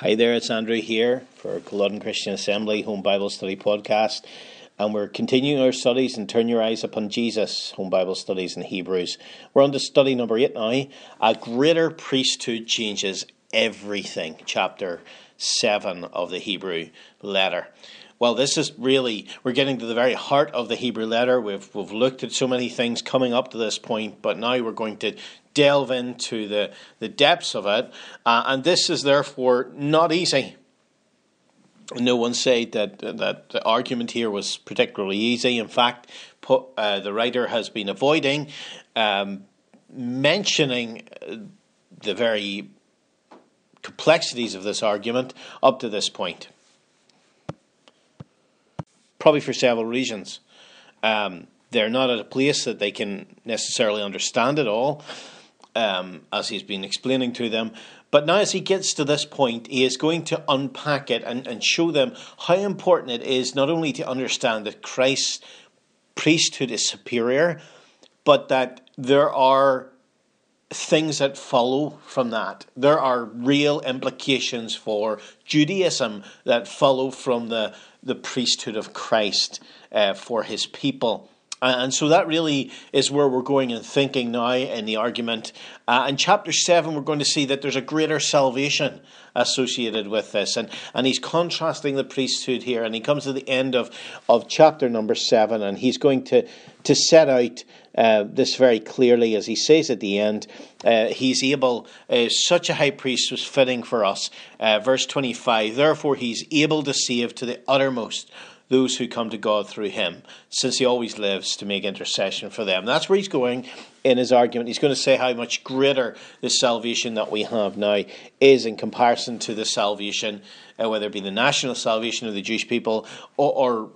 Hi there, it's Andrew here for Culloden Christian Assembly Home Bible Study Podcast. And we're continuing our studies and Turn Your Eyes Upon Jesus, Home Bible Studies in Hebrews. We're on to study number eight now. A greater priesthood changes everything, chapter 7 of the Hebrew letter. Well, this is really, we're getting to the very heart of the Hebrew letter. We've, we've looked at so many things coming up to this point, but now we're going to delve into the, the depths of it. Uh, and this is therefore not easy. No one said that that the argument here was particularly easy. In fact, put, uh, the writer has been avoiding um, mentioning the very complexities of this argument up to this point. Probably for several reasons. Um, they're not at a place that they can necessarily understand it all um, as he's been explaining to them. But now, as he gets to this point, he is going to unpack it and, and show them how important it is not only to understand that Christ's priesthood is superior, but that there are things that follow from that. There are real implications for Judaism that follow from the, the priesthood of Christ uh, for his people. And so that really is where we're going and thinking now in the argument. Uh, in chapter 7, we're going to see that there's a greater salvation associated with this. And, and he's contrasting the priesthood here. And he comes to the end of, of chapter number 7, and he's going to, to set out uh, this very clearly as he says at the end. Uh, he's able, uh, such a high priest was fitting for us. Uh, verse 25 Therefore, he's able to save to the uttermost those who come to God through him, since he always lives to make intercession for them. That's where he's going in his argument. He's going to say how much greater the salvation that we have now is in comparison to the salvation, uh, whether it be the national salvation of the Jewish people or, or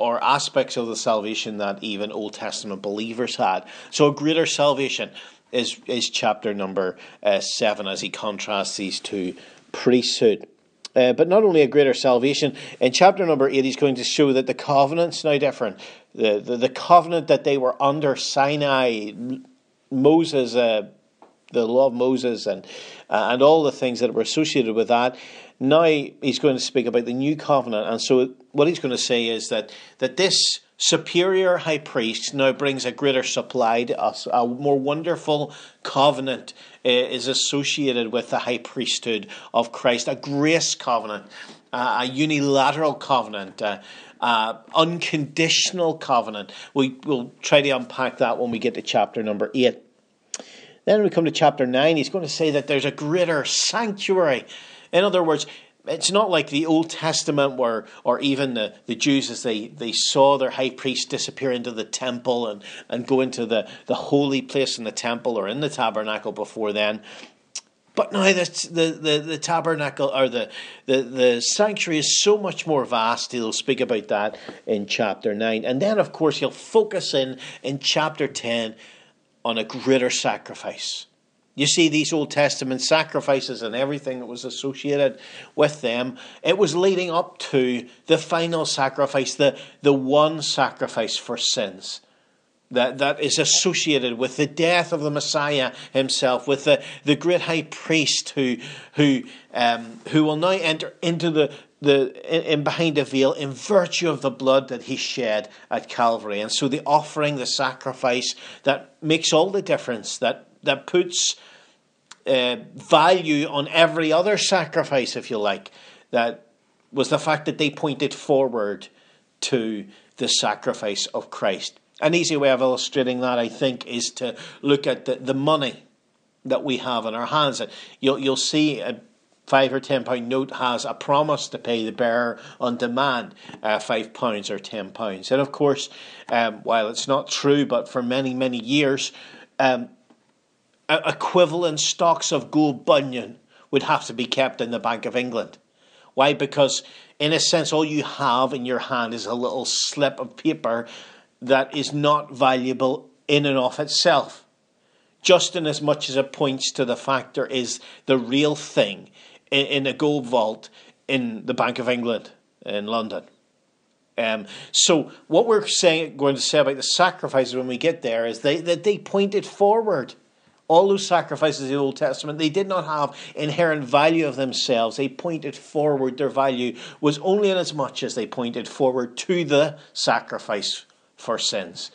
or aspects of the salvation that even Old Testament believers had. So, a greater salvation is, is chapter number uh, 7 as he contrasts these two priesthood. Uh, but not only a greater salvation, in chapter number 8, he's going to show that the covenant's now different. The, the, the covenant that they were under Sinai, Moses, uh, the law of Moses, and, uh, and all the things that were associated with that. Now he's going to speak about the new covenant. And so, what he's going to say is that, that this superior high priest now brings a greater supply to us. A more wonderful covenant uh, is associated with the high priesthood of Christ, a grace covenant, uh, a unilateral covenant. Uh, unconditional covenant. We will try to unpack that when we get to chapter number 8. Then we come to chapter 9, he's going to say that there's a greater sanctuary. In other words, it's not like the Old Testament where, or even the, the Jews as they, they saw their high priest disappear into the temple and, and go into the, the holy place in the temple or in the tabernacle before then. But now the, the, the, the tabernacle or the, the, the sanctuary is so much more vast. He'll speak about that in chapter 9. And then, of course, he'll focus in in chapter 10 on a greater sacrifice. You see, these Old Testament sacrifices and everything that was associated with them, it was leading up to the final sacrifice, the, the one sacrifice for sins that, that is associated with the death of the Messiah himself, with the, the great high priest who, who, um, who will now enter into the, the in, in behind the veil in virtue of the blood that he shed at Calvary. And so the offering, the sacrifice that makes all the difference, that, that puts uh, value on every other sacrifice, if you like, that was the fact that they pointed forward to the sacrifice of Christ. An easy way of illustrating that, I think, is to look at the, the money that we have in our hands. You'll, you'll see a five or ten pound note has a promise to pay the bearer on demand uh, five pounds or ten pounds. And of course, um, while it's not true, but for many, many years, um, equivalent stocks of gold bullion would have to be kept in the Bank of England. Why? Because, in a sense, all you have in your hand is a little slip of paper that is not valuable in and of itself. Just in as much as it points to the fact there is the real thing in, in a gold vault in the Bank of England in London. Um, so, what we're saying, going to say about the sacrifices when we get there is they, that they pointed forward All those sacrifices of the Old Testament, they did not have inherent value of themselves. They pointed forward. Their value was only in as much as they pointed forward to the sacrifice for sins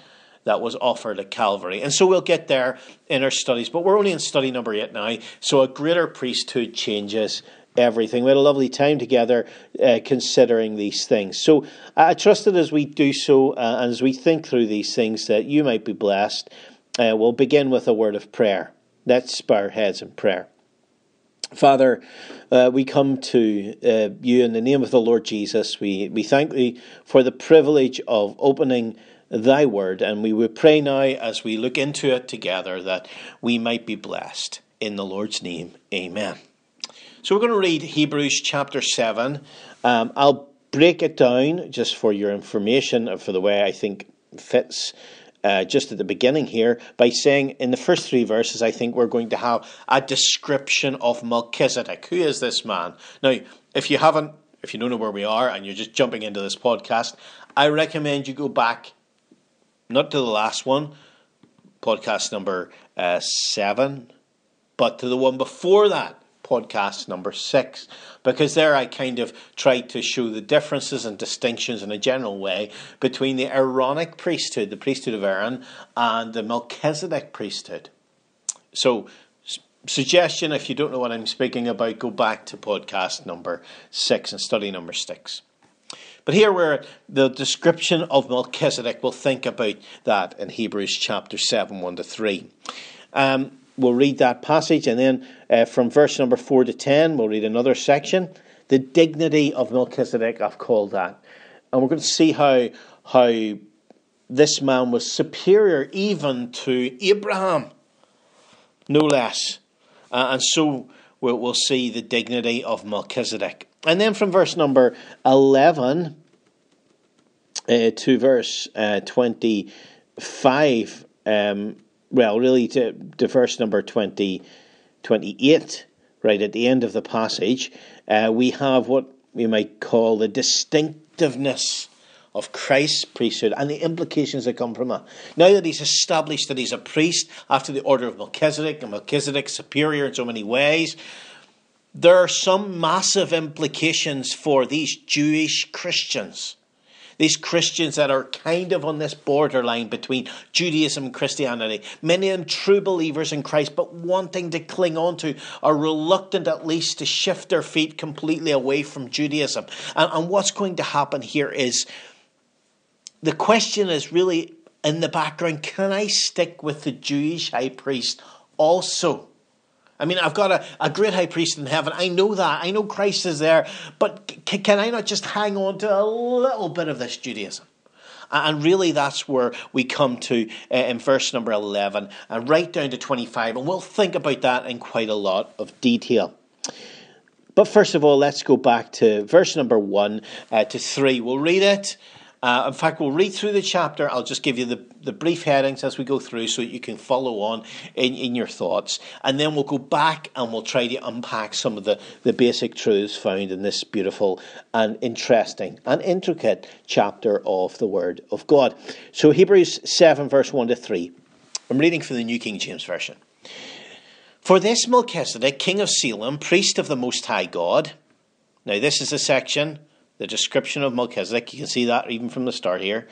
that was offered at Calvary. And so we'll get there in our studies, but we're only in study number eight now. So a greater priesthood changes everything. We had a lovely time together uh, considering these things. So I trust that as we do so uh, and as we think through these things, that you might be blessed. Uh, we'll begin with a word of prayer. Let's bow our heads in prayer. Father, uh, we come to uh, you in the name of the Lord Jesus. We, we thank thee for the privilege of opening thy word, and we would pray now as we look into it together that we might be blessed. In the Lord's name, amen. So we're going to read Hebrews chapter 7. Um, I'll break it down just for your information, for the way I think fits. Uh, just at the beginning here, by saying in the first three verses, I think we're going to have a description of Melchizedek. Who is this man? Now, if you haven't, if you don't know where we are and you're just jumping into this podcast, I recommend you go back, not to the last one, podcast number uh, seven, but to the one before that podcast number six, because there I kind of tried to show the differences and distinctions in a general way between the Aaronic priesthood, the priesthood of Aaron, and the Melchizedek priesthood. So, suggestion if you don't know what I'm speaking about, go back to podcast number six and study number six. But here we're the description of Melchizedek. We'll think about that in Hebrews chapter 7, 1 to 3. Um, we'll read that passage, and then uh, from verse number 4 to 10, we'll read another section. The dignity of Melchizedek, I've called that. And we're going to see how, how this man was superior even to Abraham, no less. Uh, and so we'll, we'll see the dignity of Melchizedek. And then from verse number 11 uh, to verse uh, 25, um, well, really to, to verse number 20, 28, right at the end of the passage, uh, we have what we might call the distinctiveness of Christ's priesthood and the implications that come from that. Now that he's established that he's a priest after the order of Melchizedek, and Melchizedek superior in so many ways, there are some massive implications for these Jewish Christians these Christians that are kind of on this borderline between Judaism and Christianity. Many of them true believers in Christ, but wanting to cling on to, are reluctant at least to shift their feet completely away from Judaism. And, and what's going to happen here is the question is really in the background can I stick with the Jewish high priest also? I mean, I've got a, a great high priest in heaven. I know that. I know Christ is there. But c- can I not just hang on to a little bit of this Judaism? And really, that's where we come to uh, in verse number 11 and right down to 25. And we'll think about that in quite a lot of detail. But first of all, let's go back to verse number 1 uh, to 3. We'll read it uh, in fact, we'll read through the chapter. I'll just give you the, the brief headings as we go through so you can follow on in, in your thoughts. And then we'll go back and we'll try to unpack some of the, the basic truths found in this beautiful and interesting and intricate chapter of the Word of God. So, Hebrews 7, verse 1 to 3. I'm reading from the New King James Version. For this Melchizedek, king of Salem, priest of the Most High God. Now, this is a section the description of Melchizedek. You can see that even from the start here.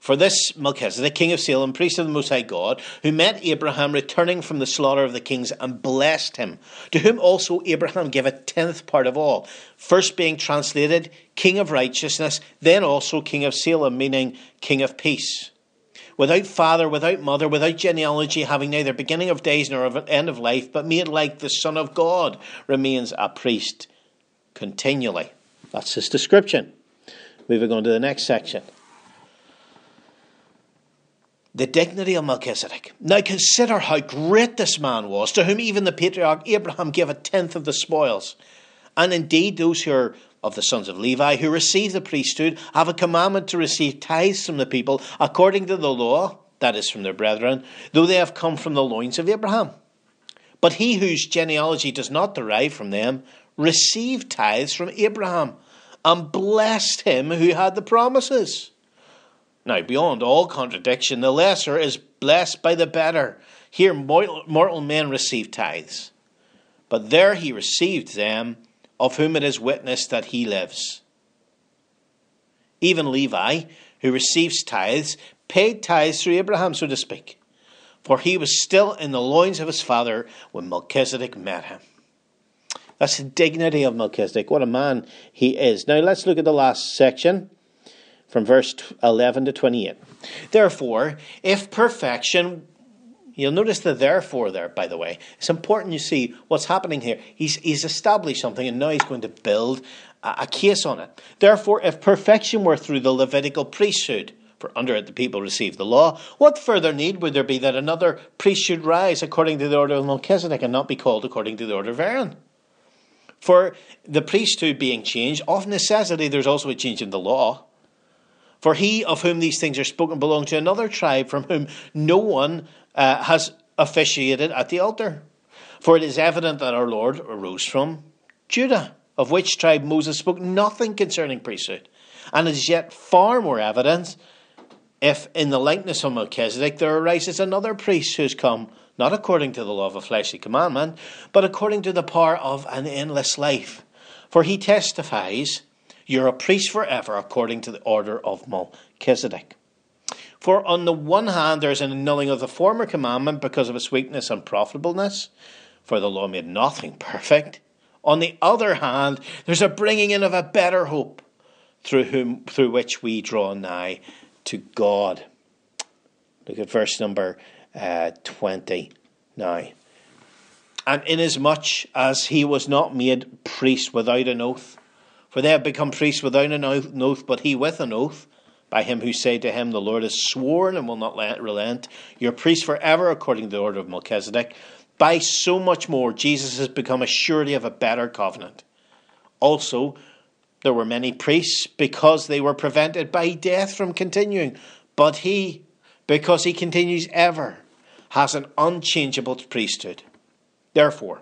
For this Melchizedek, king of Salem, priest of the Most High God, who met Abraham returning from the slaughter of the kings and blessed him, to whom also Abraham gave a tenth part of all, first being translated King of Righteousness, then also King of Salem, meaning King of Peace. Without father, without mother, without genealogy, having neither beginning of days nor of end of life, but made like the Son of God, remains a priest continually. That's his description. Moving on to the next section. The dignity of Melchizedek. Now consider how great this man was, to whom even the patriarch Abraham gave a tenth of the spoils. And indeed, those who are of the sons of Levi who receive the priesthood have a commandment to receive tithes from the people according to the law, that is, from their brethren, though they have come from the loins of Abraham. But he whose genealogy does not derive from them received tithes from Abraham and blessed him who had the promises. Now, beyond all contradiction, the lesser is blessed by the better. Here, mortal men receive tithes, but there he received them of whom it is witnessed that he lives. Even Levi, who receives tithes, paid tithes through Abraham, so to speak, for he was still in the loins of his father when Melchizedek met him. That's the dignity of Melchizedek. What a man he is. Now let's look at the last section from verse 11 to 28. Therefore, if perfection, you'll notice the therefore there, by the way. It's important you see what's happening here. He's, he's established something and now he's going to build a, a case on it. Therefore, if perfection were through the Levitical priesthood, for under it the people received the law, what further need would there be that another priest should rise according to the order of Melchizedek and not be called according to the order of Aaron? For the priesthood being changed, of necessity there's also a change in the law. For he of whom these things are spoken belonged to another tribe from whom no one uh, has officiated at the altar. For it is evident that our Lord arose from Judah, of which tribe Moses spoke nothing concerning priesthood. And it is yet far more evident if in the likeness of Melchizedek there arises another priest who has come, not according to the law of a fleshly commandment, but according to the power of an endless life. For he testifies you're a priest forever according to the order of Melchizedek. For on the one hand, there is an annulling of the former commandment because of its weakness and profitableness, for the law made nothing perfect. On the other hand, there's a bringing in of a better hope, through whom through which we draw nigh to God. Look at verse number uh, twenty now. And inasmuch as he was not made priest without an oath, for they have become priests without an oath, but he with an oath, by him who said to him, The Lord has sworn and will not relent. You're priest forever, according to the order of Melchizedek. By so much more, Jesus has become a surety of a better covenant. Also, there were many priests because they were prevented by death from continuing. But he, because he continues ever, has an unchangeable priesthood. Therefore,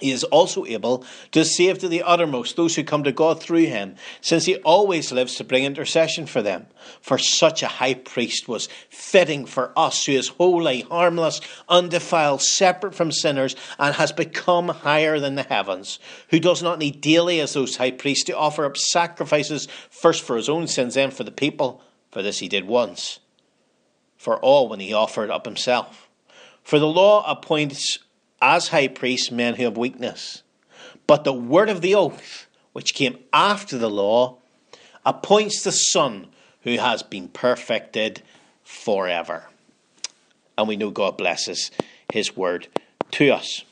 he is also able to save to the uttermost those who come to God through him, since he always lives to bring intercession for them. For such a high priest was fitting for us, who is holy, harmless, undefiled, separate from sinners, and has become higher than the heavens, who does not need daily, as those high priests, to offer up sacrifices, first for his own sins, then for the people. For this he did once, for all when he offered up himself. For the law appoints as high priests men who have weakness. But the word of the oath, which came after the law, appoints the Son who has been perfected forever. And we know God blesses his word to us.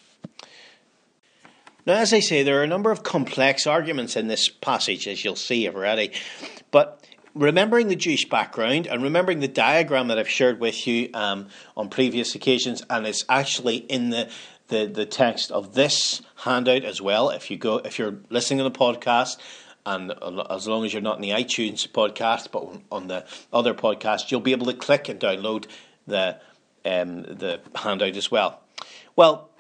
Now, as I say, there are a number of complex arguments in this passage, as you'll see already. But remembering the Jewish background and remembering the diagram that I've shared with you um, on previous occasions, and it's actually in the the, the text of this handout as well. If you go, if you're listening to the podcast, and as long as you're not in the iTunes podcast, but on the other podcast, you'll be able to click and download the um, the handout as well. Well,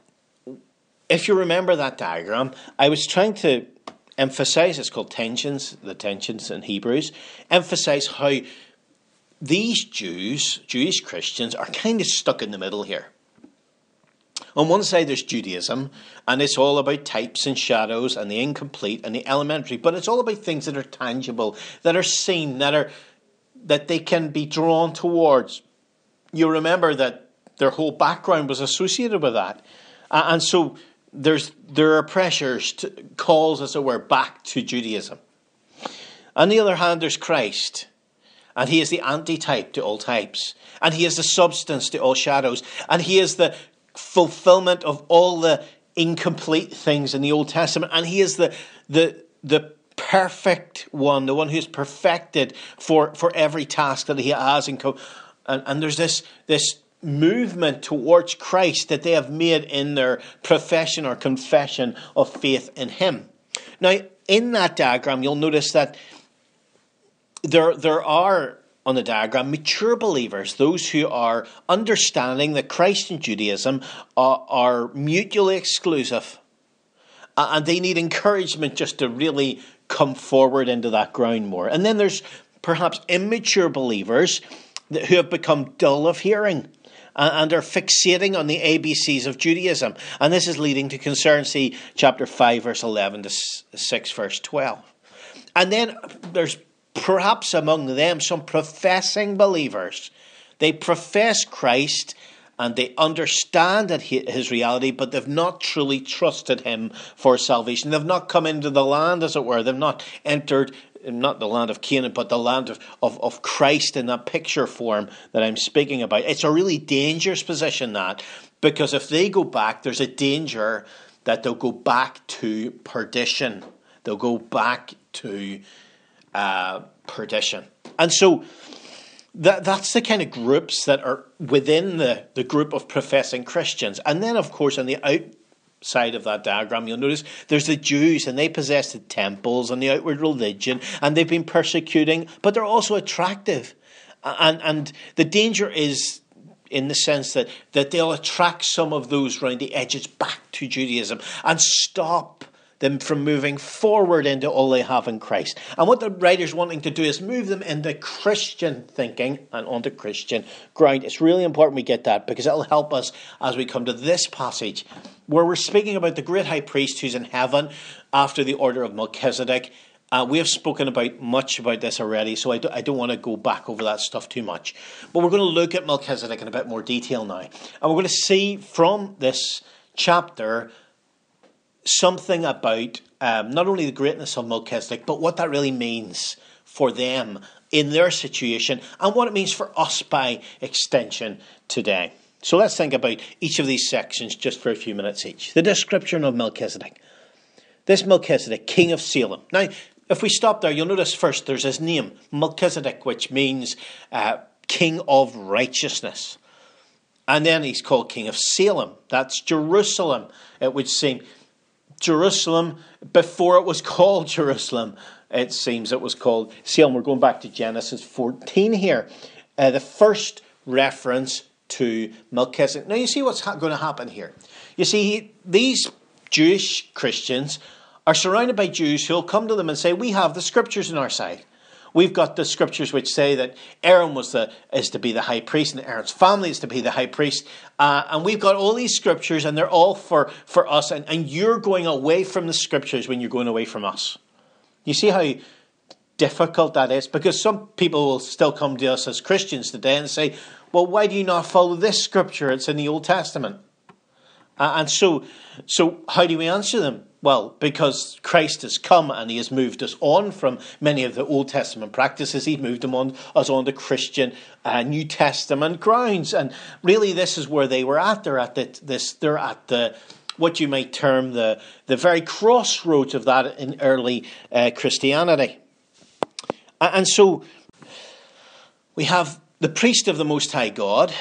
if you remember that diagram, I was trying to emphasize. It's called tensions, the tensions in Hebrews. Emphasize how these Jews, Jewish Christians, are kind of stuck in the middle here. On one side, there's Judaism, and it's all about types and shadows and the incomplete and the elementary, but it's all about things that are tangible, that are seen, that are that they can be drawn towards. You remember that their whole background was associated with that, and so there's there are pressures, to, calls as it were, back to Judaism. On the other hand, there's Christ. And he is the antitype to all types. And he is the substance to all shadows. And he is the fulfillment of all the incomplete things in the Old Testament, and he is the the the perfect one, the one who's perfected for for every task that he has. And, and, and there's this this movement towards Christ that they have made in their profession or confession of faith in Him. Now, in that diagram, you'll notice that there there are on the diagram, mature believers, those who are understanding that Christ and Judaism are, are mutually exclusive. And they need encouragement just to really come forward into that ground more. And then there's perhaps immature believers who have become dull of hearing. And are fixating on the ABCs of Judaism. And this is leading to concern. See chapter 5, verse 11 to 6, verse 12. And then there's perhaps among them some professing believers. They profess Christ and they understand his reality, but they've not truly trusted him for salvation. They've not come into the land, as it were. They've not entered not the land of Canaan, but the land of, of, of Christ in that picture form that I'm speaking about. It's a really dangerous position, that, because if they go back, there's a danger that they'll go back to perdition. They'll go back to uh, perdition. And so that, that's the kind of groups that are within the, the group of professing Christians. And then, of course, on the out, side of that diagram, you'll notice there's the Jews, and they possess the temples and the outward religion, and they've been persecuting, but they're also attractive. And, and the danger is in the sense that, that they'll attract some of those round the edges back to Judaism and stop them from moving forward into all they have in Christ. And what the writer's wanting to do is move them into Christian thinking and onto Christian ground. It's really important we get that because it'll help us as we come to this passage where we're speaking about the great high priest who's in heaven after the order of Melchizedek. Uh, we have spoken about much about this already, so I, do, I don't want to go back over that stuff too much. But we're going to look at Melchizedek in a bit more detail now. And we're going to see from this chapter something about um, not only the greatness of Melchizedek, but what that really means for them in their situation and what it means for us by extension today. So let's think about each of these sections just for a few minutes each. The description of Melchizedek. This Melchizedek, king of Salem. Now, if we stop there, you'll notice first there's his name, Melchizedek, which means uh, king of righteousness. And then he's called king of Salem. That's Jerusalem, it would seem. Jerusalem, before it was called Jerusalem, it seems it was called Salem. We're going back to Genesis 14 here. Uh, the first reference to Melchizedek. Now, you see what's ha- going to happen here. You see, these Jewish Christians are surrounded by Jews who'll come to them and say, We have the scriptures on our side. We've got the scriptures which say that Aaron was the, is to be the high priest and Aaron's family is to be the high priest. Uh, and we've got all these scriptures and they're all for, for us. And, and you're going away from the scriptures when you're going away from us. You see how difficult that is? Because some people will still come to us as Christians today and say, well, why do you not follow this scripture? It's in the Old Testament. Uh, and so, so how do we answer them? Well, because Christ has come and he has moved us on from many of the Old Testament practices, he's moved them on, us on to Christian uh, New Testament grounds. And really, this is where they were at. They're at the, this. They're at the what you might term the the very crossroads of that in early uh, Christianity. And so we have the priest of the Most High God,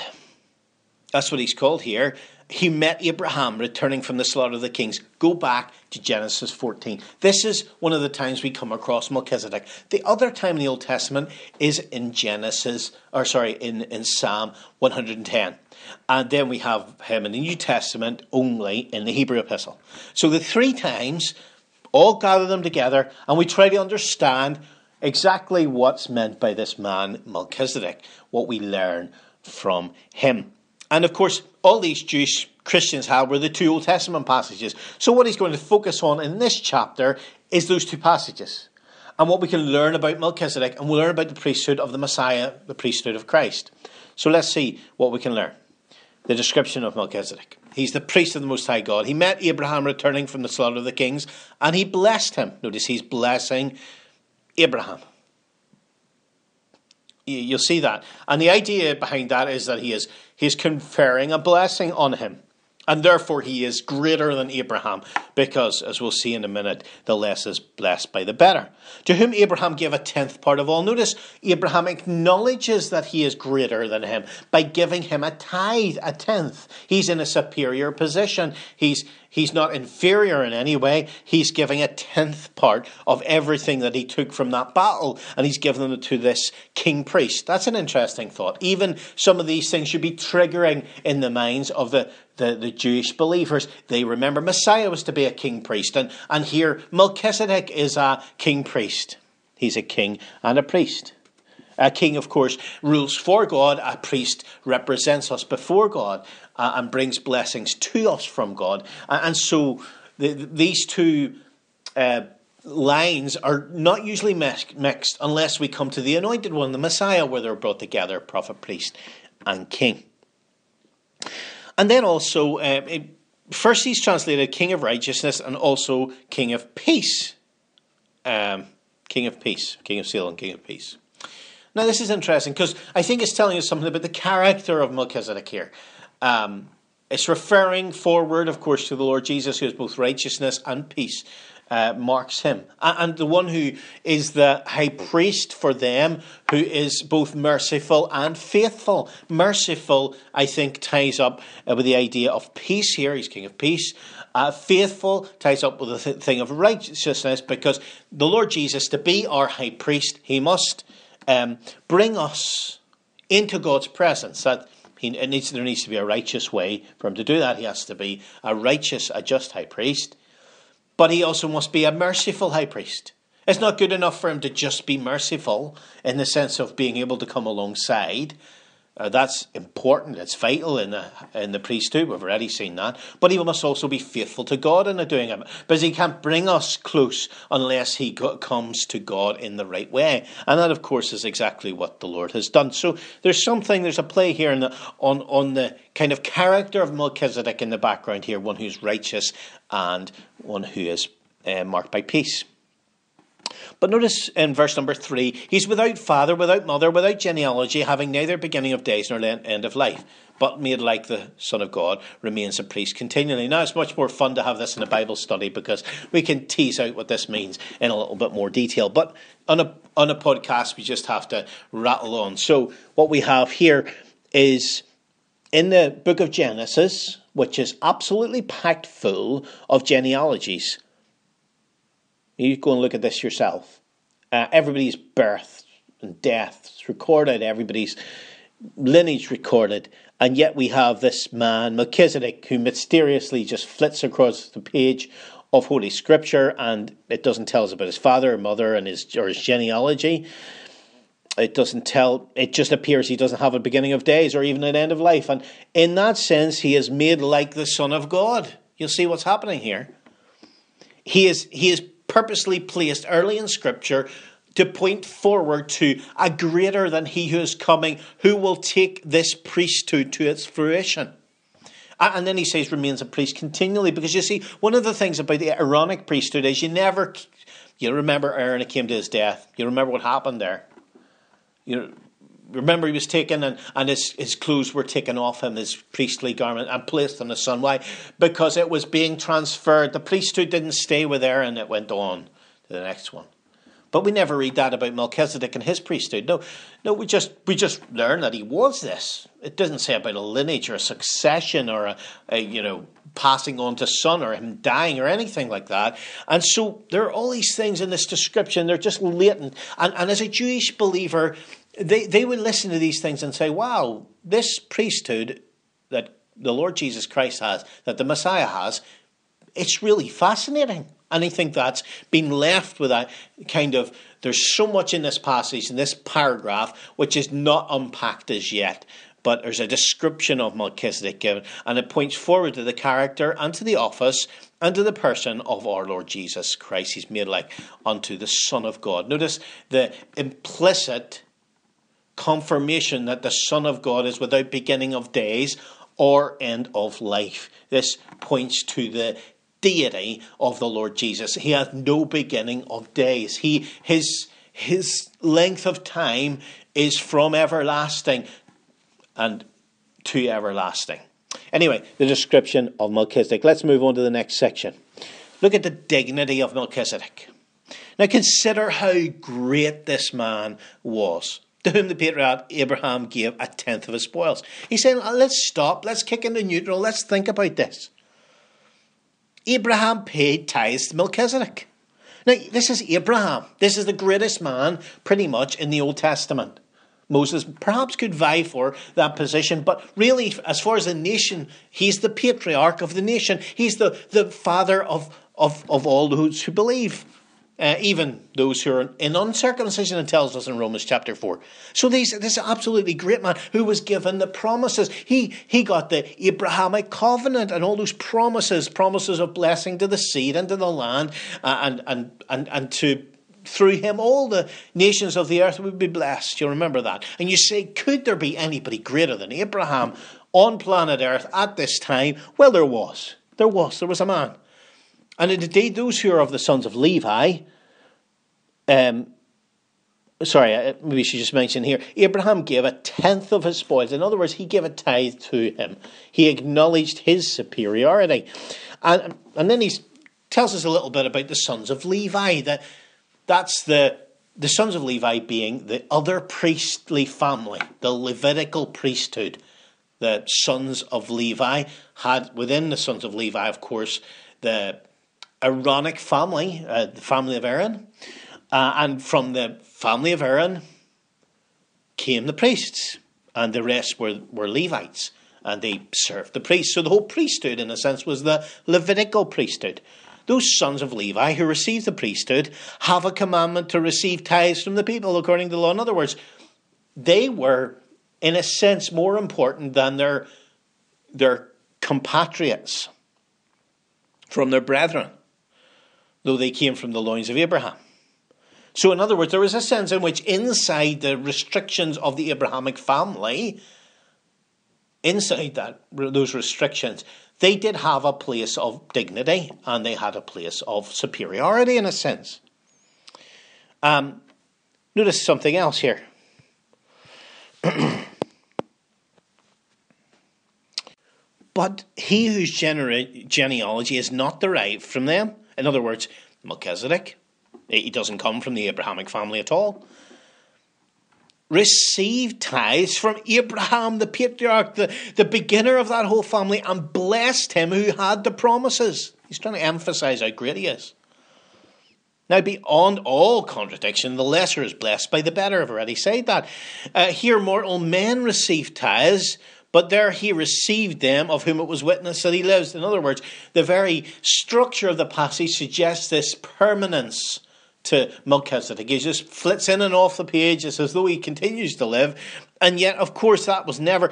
that's what he's called here, he met Abraham returning from the slaughter of the kings. Go back to Genesis 14. This is one of the times we come across Melchizedek. The other time in the Old Testament is in Genesis, or sorry, in, in Psalm 110. And then we have him in the New Testament only in the Hebrew epistle. So the three times, all gather them together, and we try to understand exactly what's meant by this man, Melchizedek, what we learn from him. And of course, all these Jewish Christians had were the two Old Testament passages. So, what he's going to focus on in this chapter is those two passages and what we can learn about Melchizedek and we'll learn about the priesthood of the Messiah, the priesthood of Christ. So, let's see what we can learn. The description of Melchizedek. He's the priest of the Most High God. He met Abraham returning from the slaughter of the kings and he blessed him. Notice he's blessing Abraham. You'll see that. And the idea behind that is that he is he's conferring a blessing on him. And therefore, he is greater than Abraham, because, as we'll see in a minute, the less is blessed by the better. To whom Abraham gave a tenth part of all. Notice, Abraham acknowledges that he is greater than him by giving him a tithe, a tenth. He's in a superior position. He's He's not inferior in any way. He's giving a tenth part of everything that he took from that battle, and he's given them to this king priest. That's an interesting thought. Even some of these things should be triggering in the minds of the, the, the Jewish believers. They remember Messiah was to be a king priest, and, and here Melchizedek is a king priest. He's a king and a priest. A king, of course, rules for God. A priest represents us before God uh, and brings blessings to us from God. And so the, these two uh, lines are not usually mixed unless we come to the anointed one, the Messiah, where they're brought together prophet, priest, and king. And then also, uh, it, first he's translated King of Righteousness and also King of Peace. Um, King of Peace, King of Salem, King of Peace. Now, this is interesting because I think it's telling us something about the character of Melchizedek here. Um, it's referring forward, of course, to the Lord Jesus, who is both righteousness and peace uh, marks him. And the one who is the high priest for them, who is both merciful and faithful. Merciful, I think, ties up uh, with the idea of peace here. He's king of peace. Uh, faithful ties up with the th- thing of righteousness because the Lord Jesus, to be our high priest, he must um, bring us into God's presence. That he, needs, there needs to be a righteous way for him to do that. He has to be a righteous, a just high priest but he also must be a merciful high priest. It's not good enough for him to just be merciful in the sense of being able to come alongside. Uh, that's important. It's vital in the in the priesthood. We've already seen that. But he must also be faithful to God in the doing of it, because he can't bring us close unless he go- comes to God in the right way. And that, of course, is exactly what the Lord has done. So there's something. There's a play here the, on on the kind of character of Melchizedek in the background here, one who's righteous and one who is uh, marked by peace. But notice in verse number three, he's without father, without mother, without genealogy, having neither beginning of days nor end of life, but made like the Son of God, remains a priest continually. Now, it's much more fun to have this in a Bible study because we can tease out what this means in a little bit more detail. But on a, on a podcast, we just have to rattle on. So, what we have here is in the book of Genesis, which is absolutely packed full of genealogies you go and look at this yourself. Uh, everybody's birth and death is recorded, everybody's lineage recorded, and yet we have this man, Melchizedek, who mysteriously just flits across the page of Holy Scripture, and it doesn't tell us about his father or mother and his or his genealogy. It doesn't tell. It just appears he doesn't have a beginning of days or even an end of life, and in that sense, he is made like the Son of God. You'll see what's happening here. He is he is purposely placed early in Scripture to point forward to a greater than he who is coming, who will take this priesthood to its fruition. And then he says, remains a priest continually. Because you see, one of the things about the Aaronic priesthood is you never, you remember Aaron, came to his death. You remember what happened there. You remember he was taken and, and his, his clothes were taken off him, his priestly garment, and placed on his son. Why? Because it was being transferred. The priesthood didn't stay with Aaron, it went on to the next one. But we never read that about Melchizedek and his priesthood. No, no, we just we just learn that he was this. It doesn't say about a lineage or a succession or a, a you know passing on to son or him dying or anything like that. And so there are all these things in this description. They're just latent. And, and as a Jewish believer, they, they would listen to these things and say, wow, this priesthood that the Lord Jesus Christ has, that the Messiah has, it's really fascinating. And I think that's been left with a kind of, there's so much in this passage, in this paragraph, which is not unpacked as yet. But there's a description of Melchizedek given, and it points forward to the character and to the office and to the person of our Lord Jesus Christ. He's made like unto the Son of God. Notice the implicit confirmation that the Son of God is without beginning of days or end of life. This points to the deity of the Lord Jesus. He hath no beginning of days. He his his length of time is from everlasting and to everlasting. Anyway, the description of Melchizedek. Let's move on to the next section. Look at the dignity of Melchizedek. Now consider how great this man was to whom the patriarch Abraham gave a tenth of his spoils. He's saying, let's stop, let's kick into neutral, let's think about this. Abraham paid tithes to Melchizedek. Now, this is Abraham. This is the greatest man, pretty much, in the Old Testament. Moses perhaps could vie for that position, but really, as far as the nation, he's the patriarch of the nation. He's the, the father of, of, of all those who believe. Uh, even those who are in uncircumcision, it tells us in Romans chapter 4. So these, this absolutely great man who was given the promises. He, he got the Abrahamic covenant and all those promises, promises of blessing to the seed and to the land, uh, and, and, and, and to through him all the nations of the earth would be blessed. You remember that. And you say, could there be anybody greater than Abraham on planet earth at this time? Well, there was. There was. There was a man. And indeed, those who are of the sons of Levi, um, sorry, uh, maybe she just mentioned here, Abraham gave a tenth of his spoils. In other words, he gave a tithe to him. He acknowledged his superiority. And, and then he tells us a little bit about the sons of Levi. That that's the the sons of Levi being the other priestly family, the Levitical priesthood. The sons of Levi had within the sons of Levi, of course, the Aaronic family, uh, the family of Aaron, uh, and from the family of Aaron came the priests, and the rest were, were Levites, and they served the priests. So the whole priesthood, in a sense, was the Levitical priesthood. Those sons of Levi who received the priesthood have a commandment to receive tithes from the people according to the law. In other words, they were, in a sense, more important than their, their compatriots from their brethren though they came from the loins of Abraham. So, in other words, there was a sense in which inside the restrictions of the Abrahamic family, inside that those restrictions, they did have a place of dignity and they had a place of superiority in a sense. Um, notice something else here. but he whose genealogy is not derived from them in other words, Melchizedek, he doesn't come from the Abrahamic family at all. Received tithes from Abraham, the patriarch, the, the beginner of that whole family, and blessed him who had the promises. He's trying to emphasize how great he is. Now, beyond all contradiction, the lesser is blessed by the better. I've already said that. Uh, here, mortal men receive tithes but there he received them of whom it was witnessed that he lives. In other words, the very structure of the passage suggests this permanence to Melchizedek. He just flits in and off the page. It's as though he continues to live. And yet, of course, that was never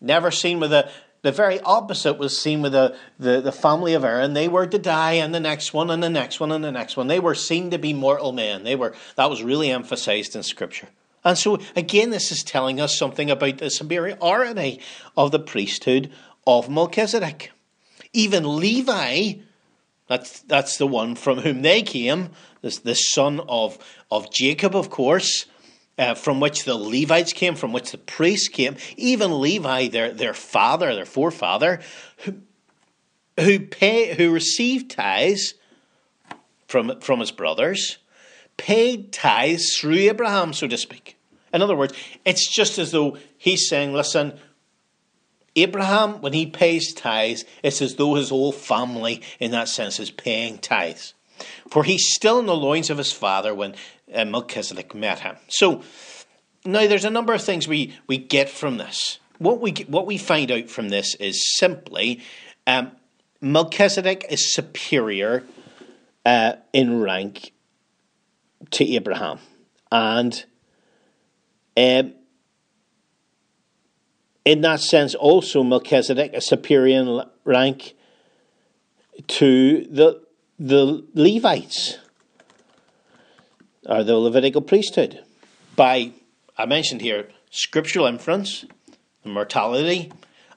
never seen with the the very opposite was seen with the, the, the family of Aaron. They were to die, and the next one, and the next one, and the next one. They were seen to be mortal men. They were that was really emphasized in Scripture. And so, again, this is telling us something about the superiority of the priesthood of Melchizedek. Even Levi, that's, that's the one from whom they came, this, the son of, of Jacob, of course, uh, from which the Levites came, from which the priests came, even Levi, their, their father, their forefather, who, who, pay, who received tithes from, from his brothers, paid tithes through Abraham, so to speak. In other words, it's just as though he's saying, listen, Abraham, when he pays tithes, it's as though his whole family, in that sense, is paying tithes. For he's still in the loins of his father when uh, Melchizedek met him. So, now there's a number of things we, we get from this. What we, what we find out from this is simply um, Melchizedek is superior uh, in rank to Abraham. And um, in that sense, also Melchizedek, a superior rank to the the Levites or the Levitical priesthood by I mentioned here scriptural inference, mortality,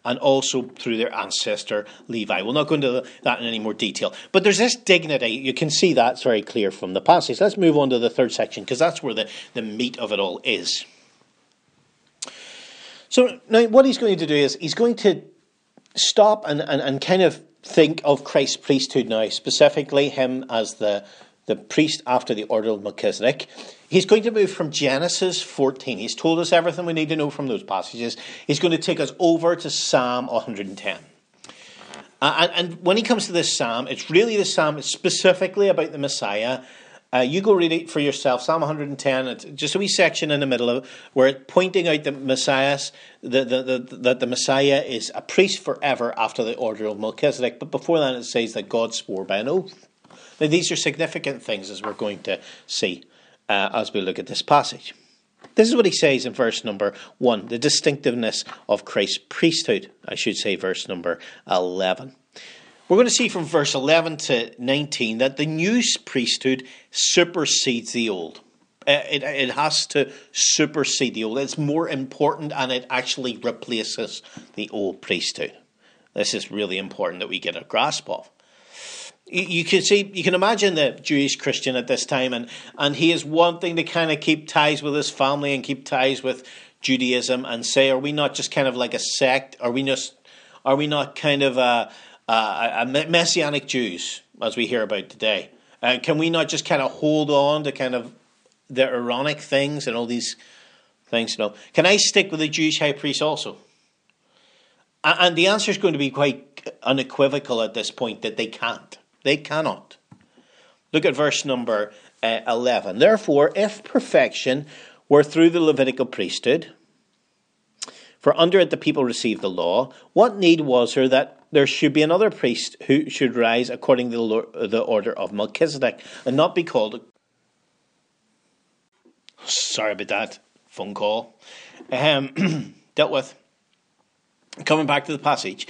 and also through their ancestor Levi. We'll not go into that in any more detail. But there's this dignity. You can see that's very clear from the passage. Let's move on to the third section because that's where the, the meat of it all is. So now what he's going to do is he's going to stop and, and, and kind of think of Christ's priesthood now, specifically him as the, the priest after the order of Melchizedek. He's going to move from Genesis 14. He's told us everything we need to know from those passages. He's going to take us over to Psalm 110. Uh, and, and, when he comes to this psalm, it's really the psalm specifically about the Messiah. Uh, you go read it for yourself, Psalm 110. It's just a wee section in the middle of it where it's pointing out the Messiah, that the, the, the, the Messiah is a priest forever after the order of Melchizedek. But before that, it says that God swore by an oath Now, these are significant things as we're going to see uh, as we look at this passage. This is what he says in verse number 1, the distinctiveness of Christ's priesthood. I should say, verse number 11. We're going to see from verse 11 to 19 that the new priesthood supersedes the old. Uh, it, it has to supersede the old. It's more important and it actually replaces the old priesthood. This is really important that we get a grasp of. You can see, you can imagine the Jewish Christian at this time, and, and he is wanting to kind of keep ties with his family and keep ties with Judaism, and say, are we not just kind of like a sect? Are we just, are we not kind of a, a messianic Jews as we hear about today? Uh, can we not just kind of hold on to kind of the Aaronic things and all these things. No. Can I stick with the Jewish high priest also? And the answer is going to be quite unequivocal at this point that they can't. They cannot. Look at verse number uh, 11. Therefore, if perfection were through the Levitical priesthood, for under it the people received the law, what need was there that there should be another priest who should rise according to the order of Melchizedek and not be called Sorry about that phone call. Um, dealt with. Coming back to the passage,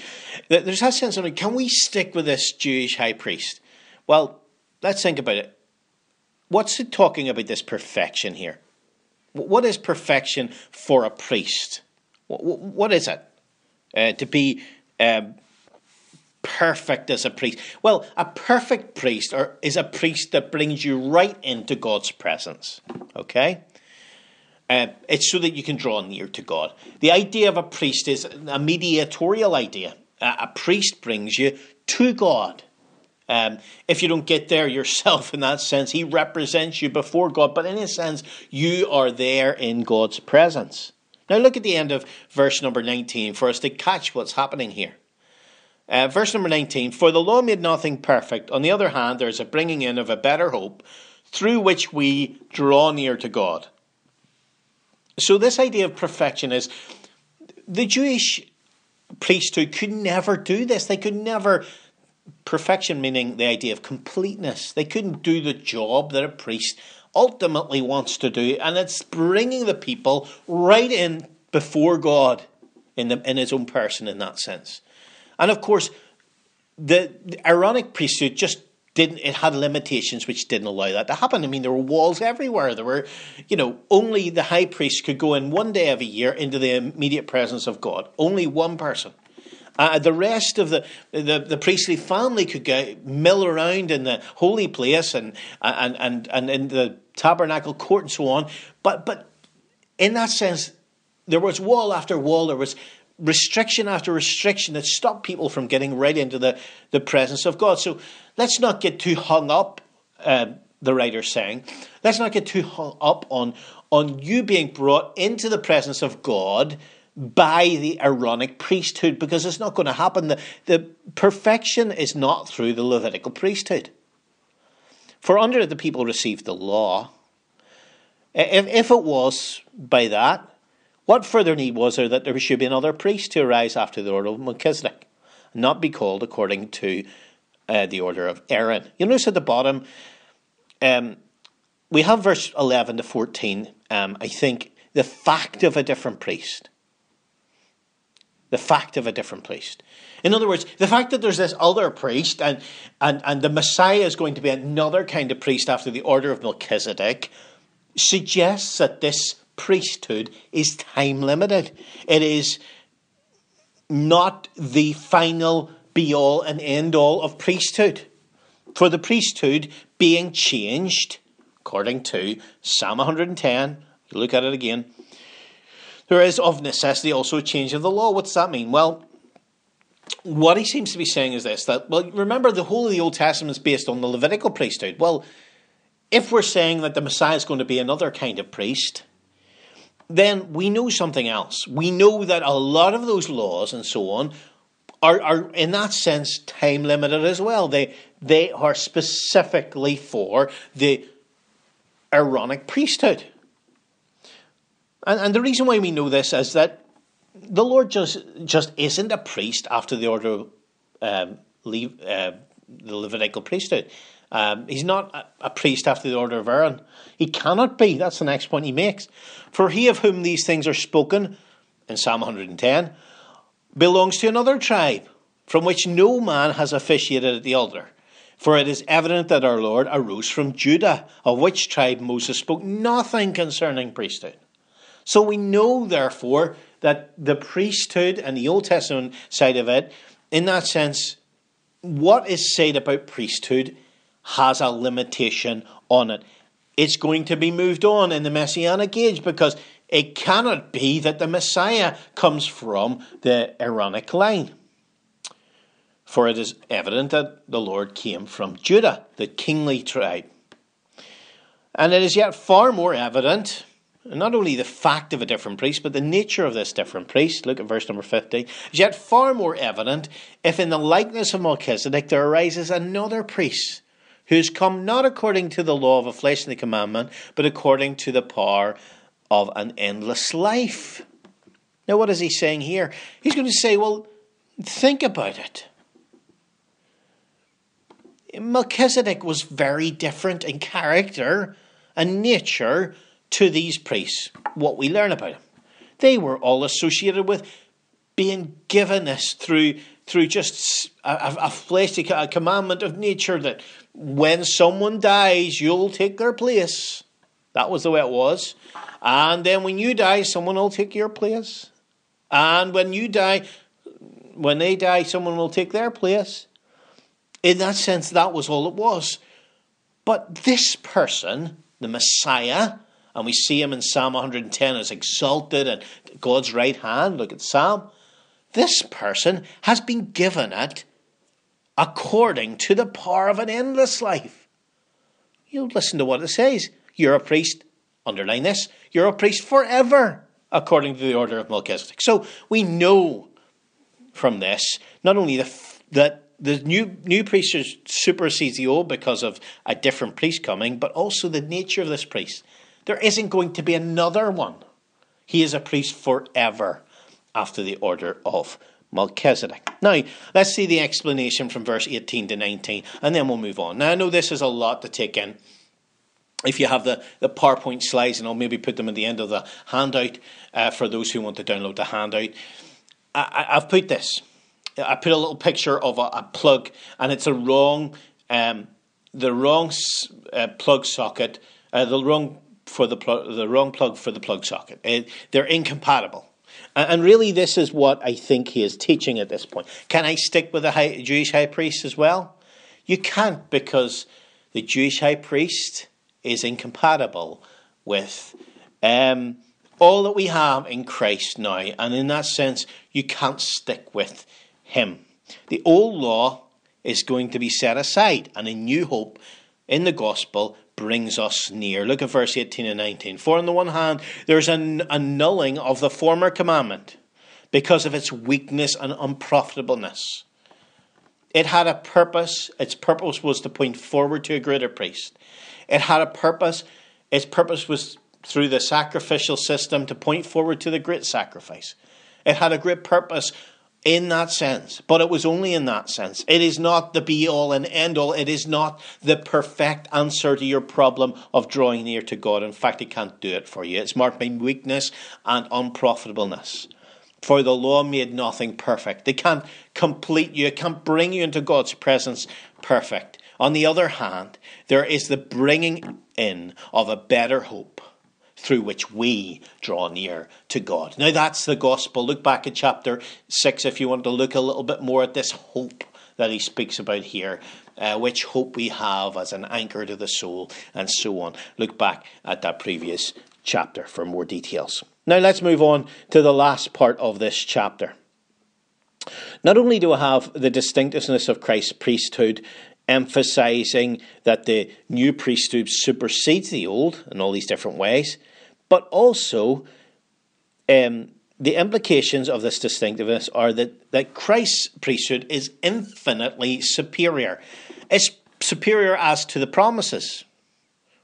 there's that sense of can we stick with this Jewish high priest? Well, let's think about it. What's it talking about this perfection here? What is perfection for a priest? What is it? Uh, to be um, perfect as a priest. Well, a perfect priest or, is a priest that brings you right into God's presence. Okay? Uh, it's so that you can draw near to God. The idea of a priest is a mediatorial idea. Uh, a priest brings you to God. Um, if you don't get there yourself in that sense, he represents you before God, but in a sense, you are there in God's presence. Now, look at the end of verse number 19 for us to catch what's happening here. Uh, verse number 19 For the law made nothing perfect. On the other hand, there's a bringing in of a better hope through which we draw near to God. So, this idea of perfection is the Jewish priesthood could never do this. They could never, perfection meaning the idea of completeness. They couldn't do the job that a priest ultimately wants to do, and it's bringing the people right in before God in, the, in his own person in that sense. And of course, the, the Aaronic priesthood just didn't it had limitations which didn't allow that to happen. I mean, there were walls everywhere. There were, you know, only the high priest could go in one day of a year into the immediate presence of God. Only one person. Uh, the rest of the, the, the priestly family could go mill around in the holy place and and and and in the tabernacle court and so on. But but in that sense, there was wall after wall. There was restriction after restriction that stopped people from getting right into the, the presence of God. So let's not get too hung up, uh, the writer's saying. Let's not get too hung up on, on you being brought into the presence of God by the Aaronic priesthood because it's not going to happen. The, the perfection is not through the Levitical priesthood. For under it the people received the law. If, if it was by that, what further need was there that there should be another priest to arise after the order of Melchizedek, and not be called according to uh, the order of Aaron? You notice at the bottom, um, we have verse 11 to 14, um, I think, the fact of a different priest. The fact of a different priest. In other words, the fact that there's this other priest and, and, and the Messiah is going to be another kind of priest after the order of Melchizedek suggests that this priesthood is time limited. It is not the final be all and end all of priesthood. For the priesthood being changed, according to Psalm 110, look at it again, there is of necessity also a change of the law. What's that mean? Well, what he seems to be saying is this that, well, remember the whole of the Old Testament is based on the Levitical priesthood. Well, if we're saying that the Messiah is going to be another kind of priest, then we know something else. We know that a lot of those laws and so on are, are in that sense time limited as well. They they are specifically for the Aaronic priesthood. And, and the reason why we know this is that the Lord just just isn't a priest after the order of um, Le- uh, the Levitical priesthood. Um, he's not a, a priest after the order of Aaron. He cannot be. That's the next point he makes. For he of whom these things are spoken in Psalm 110 belongs to another tribe from which no man has officiated at the altar. For it is evident that our Lord arose from Judah, of which tribe Moses spoke nothing concerning priesthood. So we know, therefore, that the priesthood and the Old Testament side of it, in that sense, what is said about priesthood has a limitation on it. It's going to be moved on in the Messianic age because it cannot be that the Messiah comes from the Aaronic line. For it is evident that the Lord came from Judah, the kingly tribe. And it is yet far more evident, not only the fact of a different priest, but the nature of this different priest. Look at verse number 50. Is yet far more evident if in the likeness of Melchizedek there arises another priest who's come not according to the law of a flesh and the commandment, but according to the power of an endless life. Now, what is he saying here? He's going to say, well, think about it. Melchizedek was very different in character and nature to these priests, what we learn about him. They were all associated with being given this through, through just a, a flesh, a commandment of nature that when someone dies, you'll take their place. That was the way it was. And then when you die, someone will take your place. And when you die, when they die, someone will take their place. In that sense, that was all it was. But this person, the Messiah, and we see him in Psalm 110 as exalted at God's right hand. Look at Psalm. This person has been given it according to the power of an endless life. You listen to what it says. You're a priest, underline this, you're a priest forever, according to the order of Melchizedek. So we know from this not only the, that the new new priest supersedes the old because of a different priest coming, but also the nature of this priest. There isn't going to be another one. He is a priest forever after the order of Melchizedek. Now, let's see the explanation from verse 18 to 19, and then we'll move on. Now, I know this is a lot to take in. If you have the, the PowerPoint slides, and I'll maybe put them at the end of the handout uh, for those who want to download the handout, I, have put this. I put a little picture of a, a plug, and it's a wrong, um, the wrong uh, plug socket, uh, the wrong for the plug, the wrong plug for the plug socket. They're incompatible. And really, this is what I think he is teaching at this point. Can I stick with the high, Jewish high priest as well? You can't because the Jewish high priest is incompatible with um, all that we have in Christ now. And in that sense, you can't stick with him. The old law is going to be set aside, and a new hope in the gospel brings us near. Look at verse 18 and 19. For on the one hand, there's an annulling of the former commandment because of its weakness and unprofitableness. It had a purpose. Its purpose was to point forward to a greater priest. It had a purpose. Its purpose was through the sacrificial system to point forward to the great sacrifice. It had a great purpose in that sense, but it was only in that sense. It is not the be all and end all. It is not the perfect answer to your problem of drawing near to God. In fact, it can't do it for you. It's marked by weakness and unprofitableness. For the law made nothing perfect. It can't complete you, it can't bring you into God's presence perfect. On the other hand, there is the bringing in of a better hope through which we draw near to God. Now, that's the gospel. Look back at chapter 6 if you want to look a little bit more at this hope that he speaks about here, uh, which hope we have as an anchor to the soul, and so on. Look back at that previous chapter for more details. Now, let's move on to the last part of this chapter. Not only do we have the distinctiveness of Christ's priesthood emphasizing that the new priesthood supersedes the old in all these different ways, but also um, the implications of this distinctiveness are that, that Christ's priesthood is infinitely superior. It's superior as to the promises.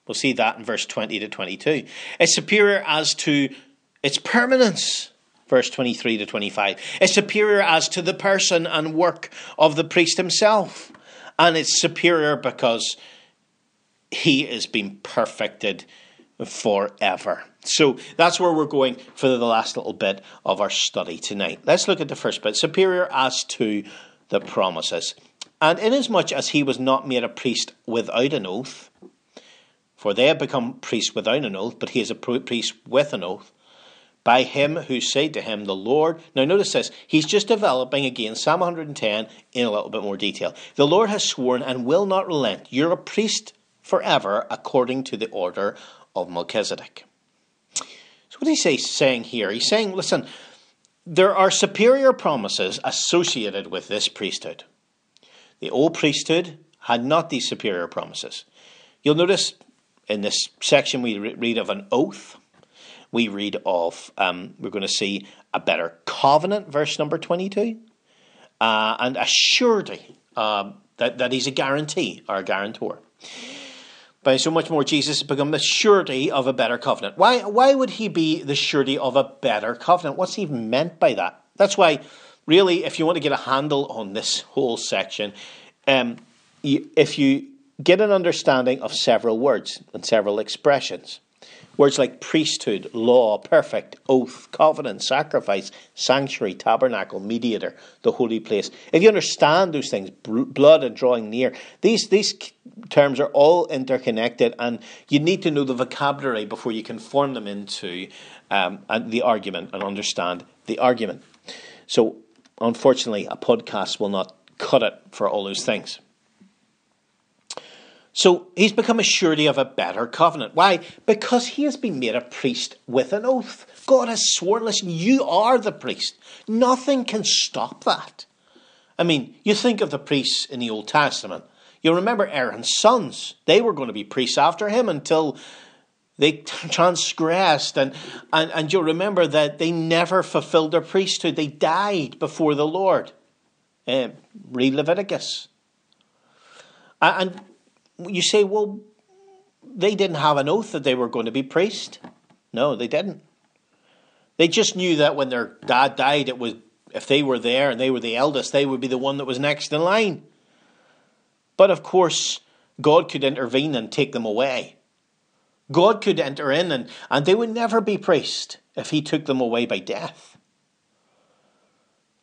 We'll see that in verse 20 to 22. It's superior as to its permanence verse 23 to 25. It's superior as to the person and work of the priest himself and it's superior because he has been perfected forever. So that's where we're going for the last little bit of our study tonight. Let's look at the first bit superior as to the promises. And inasmuch as he was not made a priest without an oath, for they have become priests without an oath, but he is a priest with an oath, by him who said to him, The Lord. Now, notice this. He's just developing again Psalm 110 in a little bit more detail. The Lord has sworn and will not relent. You're a priest forever according to the order of Melchizedek. So, what is he saying here? He's saying, listen, there are superior promises associated with this priesthood. The old priesthood had not these superior promises. You'll notice in this section we read of an oath. We read of, um, we're going to see a better covenant, verse number 22, uh, and a surety uh, that, that he's a guarantee or a guarantor by so much more Jesus has become the surety of a better covenant. Why, why would he be the surety of a better covenant? What's he meant by that? That's why, really, if you want to get a handle on this whole section, um, you, if you get an understanding of several words and several expressions, Words like priesthood, law, perfect, oath, covenant, sacrifice, sanctuary, tabernacle, mediator, the holy place. If you understand those things, blood and drawing near, these, these terms are all interconnected, and you need to know the vocabulary before you can form them into um, the argument and understand the argument. So, unfortunately, a podcast will not cut it for all those things. So he's become a surety of a better covenant. Why? Because he has been made a priest with an oath. God has sworn, listen, you are the priest. Nothing can stop that. I mean, you think of the priests in the Old Testament. You remember Aaron's sons. They were going to be priests after him until they transgressed. And, and, and you'll remember that they never fulfilled their priesthood. They died before the Lord. Uh, read Leviticus. And you say, well, they didn't have an oath that they were going to be priests. No, they didn't. They just knew that when their dad died, it was if they were there and they were the eldest, they would be the one that was next in line. But of course, God could intervene and take them away. God could enter in and, and they would never be priests if he took them away by death.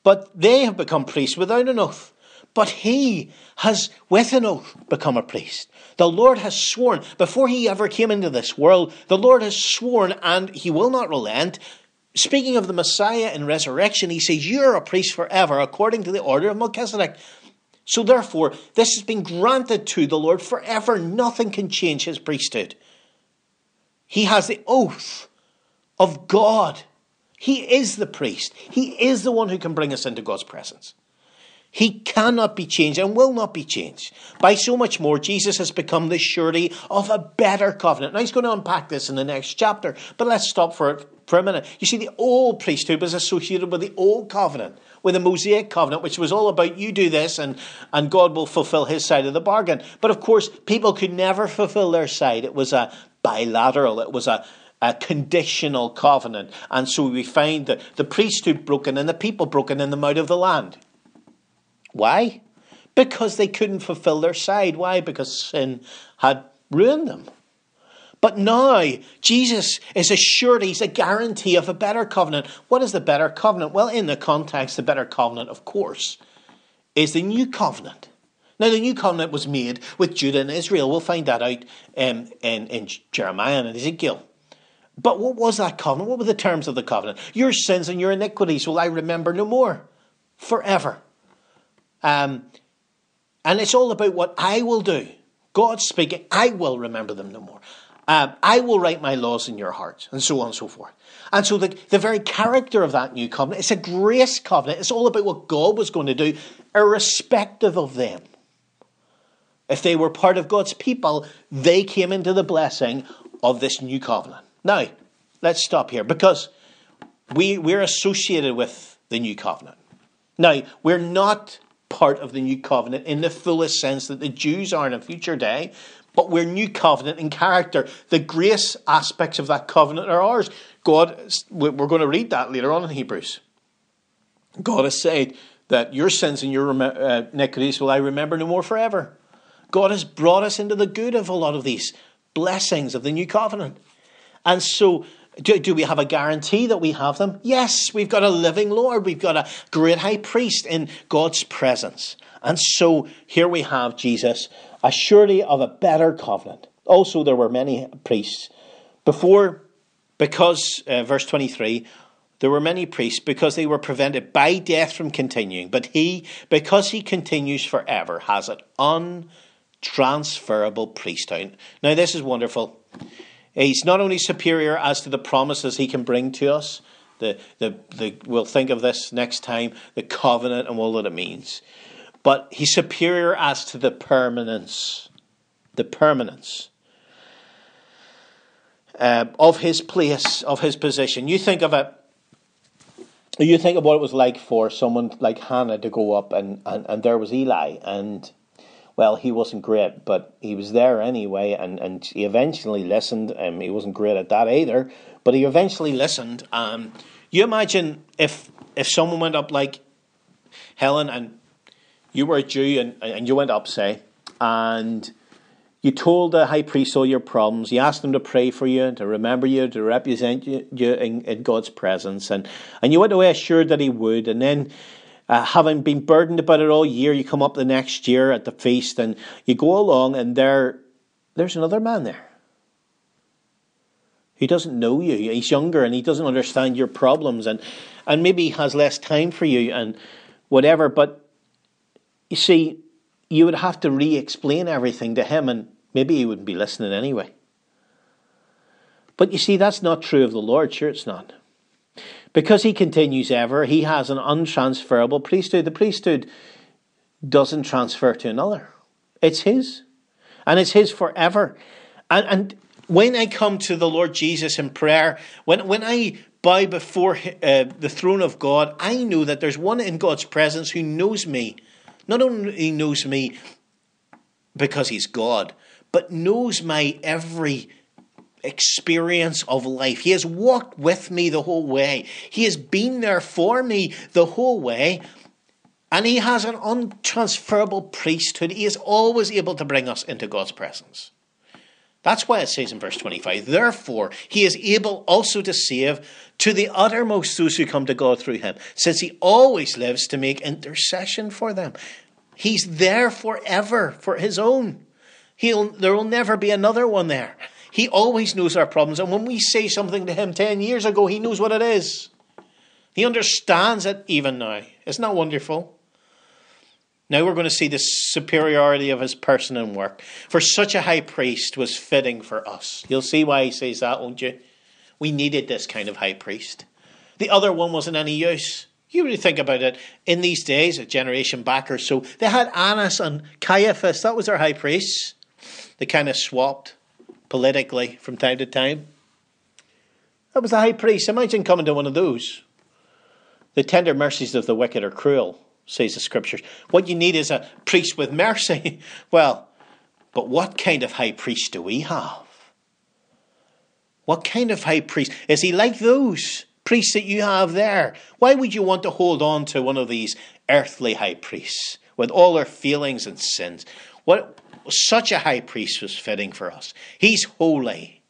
But they have become priests without an oath. But he has, with an oath, become a priest. The Lord has sworn, before he ever came into this world, the Lord has sworn, and he will not relent. Speaking of the Messiah in resurrection, he says, You're a priest forever, according to the order of Melchizedek. So therefore, this has been granted to the Lord forever. Nothing can change his priesthood. He has the oath of God. He is the priest. He is the one who can bring us into God's presence. He cannot be changed and will not be changed. By so much more, Jesus has become the surety of a better covenant. Now, he's going to unpack this in the next chapter, but let's stop for for a minute. You see, the old priesthood was associated with the old covenant, with the Mosaic covenant, which was all about you do this and, and God will fulfill his side of the bargain. But of course, people could never fulfill their side. It was a bilateral, it was a, a conditional covenant. And so we find that the priesthood broken and the people broken in them out of the land. Why? Because they couldn't fulfill their side. Why? Because sin had ruined them. But now, Jesus is assured he's a guarantee of a better covenant. What is the better covenant? Well, in the context, the better covenant, of course, is the new covenant. Now, the new covenant was made with Judah and Israel. We'll find that out um, in, in Jeremiah and Ezekiel. But what was that covenant? What were the terms of the covenant? Your sins and your iniquities will I remember no more forever. Um, and it's all about what I will do. God speaking, I will remember them no more. Um, I will write my laws in your hearts, and so on and so forth. And so the, the very character of that new covenant, it's a grace covenant. It's all about what God was going to do, irrespective of them. If they were part of God's people, they came into the blessing of this new covenant. Now, let's stop here because we, we're associated with the new covenant. Now, we're not part of the new covenant in the fullest sense that the Jews are in a future day, but we're new covenant in character. The grace aspects of that covenant are ours. God, we're going to read that later on in Hebrews. God has said that your sins and your uh, iniquities will I remember no more forever. God has brought us into the good of a lot of these blessings of the new covenant. And so, do, do, we have a guarantee that we have them? Yes, we've got a living Lord. We've got a great high priest in God's presence. And so here we have Jesus, a surety of a better covenant. Also, there were many priests. Before, because, uh, verse 23, there were many priests because they were prevented by death from continuing. But he, because he continues forever, has an untransferable priesthood. Now, this is wonderful. He's not only superior as to the promises he can bring to us, the, the, the, we'll think of this next time, the covenant and all that it means, but he's superior as to the permanence. The permanence. Uh, of his place, of his position. You think of it you think of what it was like for someone like Hannah to go up and, and, and there was Eli and well he wasn't great but he was there anyway and, and he eventually listened um, he wasn't great at that either but he eventually listened um, you imagine if if someone went up like Helen and you were a Jew and, and you went up say and you told the high priest all your problems. You asked him to pray for you, to remember you, to represent you, you in, in, God's presence. And, and you went away assured that he would. And then, uh, having been burdened about it all year, you come up the next year at the feast and you go along, and there, there's another man there. He doesn't know you. He's younger and he doesn't understand your problems. And, and maybe he has less time for you and whatever. But you see, you would have to re explain everything to him, and maybe he wouldn't be listening anyway. But you see, that's not true of the Lord. Sure, it's not. Because he continues ever, he has an untransferable priesthood. The priesthood doesn't transfer to another, it's his. And it's his forever. And, and when I come to the Lord Jesus in prayer, when, when I bow before uh, the throne of God, I know that there's one in God's presence who knows me not only knows me because he's God, but knows my every experience of life. He has walked with me the whole way. He has been there for me the whole way. And he has an untransferable priesthood. He is always able to bring us into God's presence. That's why it says in verse 25, therefore, he is able also to save to the uttermost those who come to God through him, since he always lives to make intercession for them. He's there forever for his own. He'll, there will never be another one there. He always knows our problems. And when we say something to him 10 years ago, he knows what it is. He understands it even now. Isn't that wonderful? Now we're going to see the superiority of his person and work. For such a high priest was fitting for us. You'll see why he says that, won't you? We needed this kind of high priest. The other one wasn't any use. You really think about it, in these days, a generation back or so, they had Annas and Caiaphas. That was their high priests. They kind of swapped politically from time to time. That was the high priest. Imagine coming to one of those. The tender mercies of the wicked are cruel, says the scriptures. What you need is a priest with mercy. well, but what kind of high priest do we have? What kind of high priest? Is he like those priests that you have there? Why would you want to hold on to one of these earthly high priests with all their feelings and sins? What such a high priest was fitting for us. He's holy.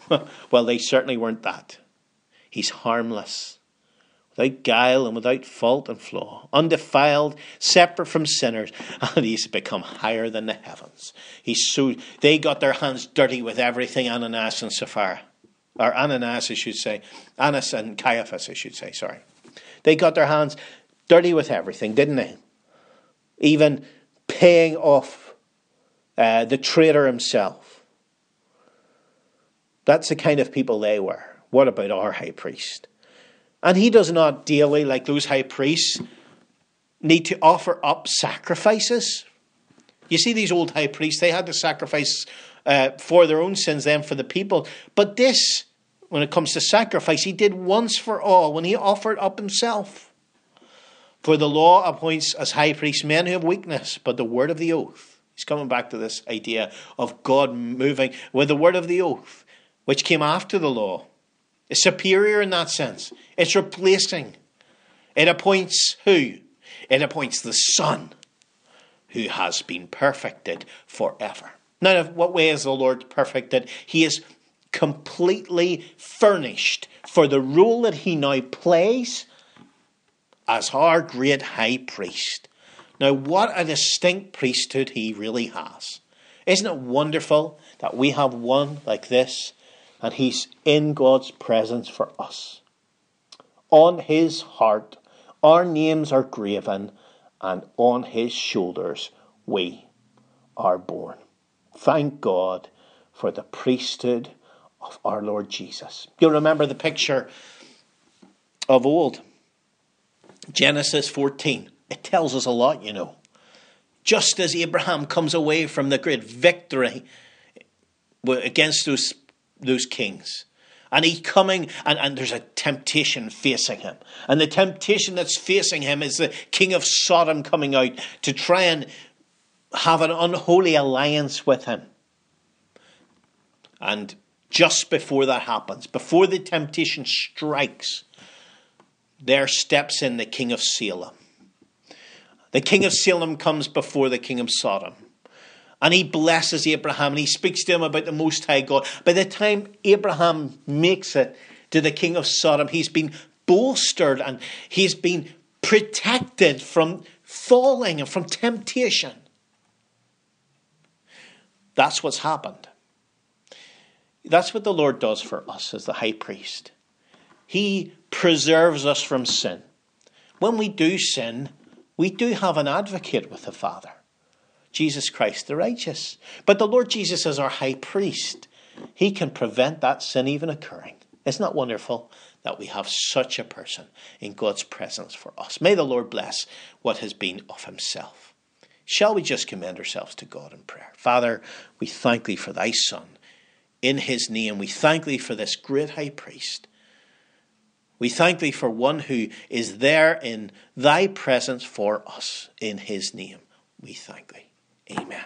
well, they certainly weren't that. He's harmless, without guile and without fault and flaw, undefiled, separate from sinners, and he's become higher than the heavens. He's so they got their hands dirty with everything Ananias and Sapphira or Ananias, I should say, Annas and Caiaphas, I should say, sorry. They got their hands dirty with everything, didn't they? Even paying off uh, the traitor himself. That's the kind of people they were. What about our high priest? And he does not daily, like those high priests, need to offer up sacrifices. You see, these old high priests, they had to sacrifice uh, for their own sins, then for the people. But this, when it comes to sacrifice, he did once for all when he offered up himself. For the law appoints as high priests men who have weakness, but the word of the oath. He's coming back to this idea of God moving with the word of the oath, which came after the law, is superior in that sense. It's replacing. It appoints who? It appoints the Son who has been perfected forever. Now, in what way is the Lord perfected? He is completely furnished for the role that he now plays as our great high priest. Now, what a distinct priesthood he really has. Isn't it wonderful that we have one like this and he's in God's presence for us? On his heart, our names are graven, and on his shoulders, we are born. Thank God for the priesthood of our Lord Jesus. You'll remember the picture of old. Genesis 14. It tells us a lot, you know. Just as Abraham comes away from the great victory against those, those kings, and he's coming, and, and there's a temptation facing him. And the temptation that's facing him is the king of Sodom coming out to try and have an unholy alliance with him. And just before that happens, before the temptation strikes, there steps in the king of Salem. The king of Salem comes before the king of Sodom. And he blesses Abraham and he speaks to him about the Most High God. By the time Abraham makes it to the king of Sodom, he's been bolstered and he's been protected from falling and from temptation. That's what's happened. That's what the Lord does for us as the high priest. He preserves us from sin. When we do sin, we do have an advocate with the Father, Jesus Christ the righteous. But the Lord Jesus is our high priest. He can prevent that sin even occurring. Isn't that wonderful that we have such a person in God's presence for us? May the Lord bless what has been of himself. Shall we just commend ourselves to God in prayer? Father, we thank thee for thy Son. In his name, we thank thee for this great high priest. We thank thee for one who is there in thy presence for us. In his name, we thank thee. Amen.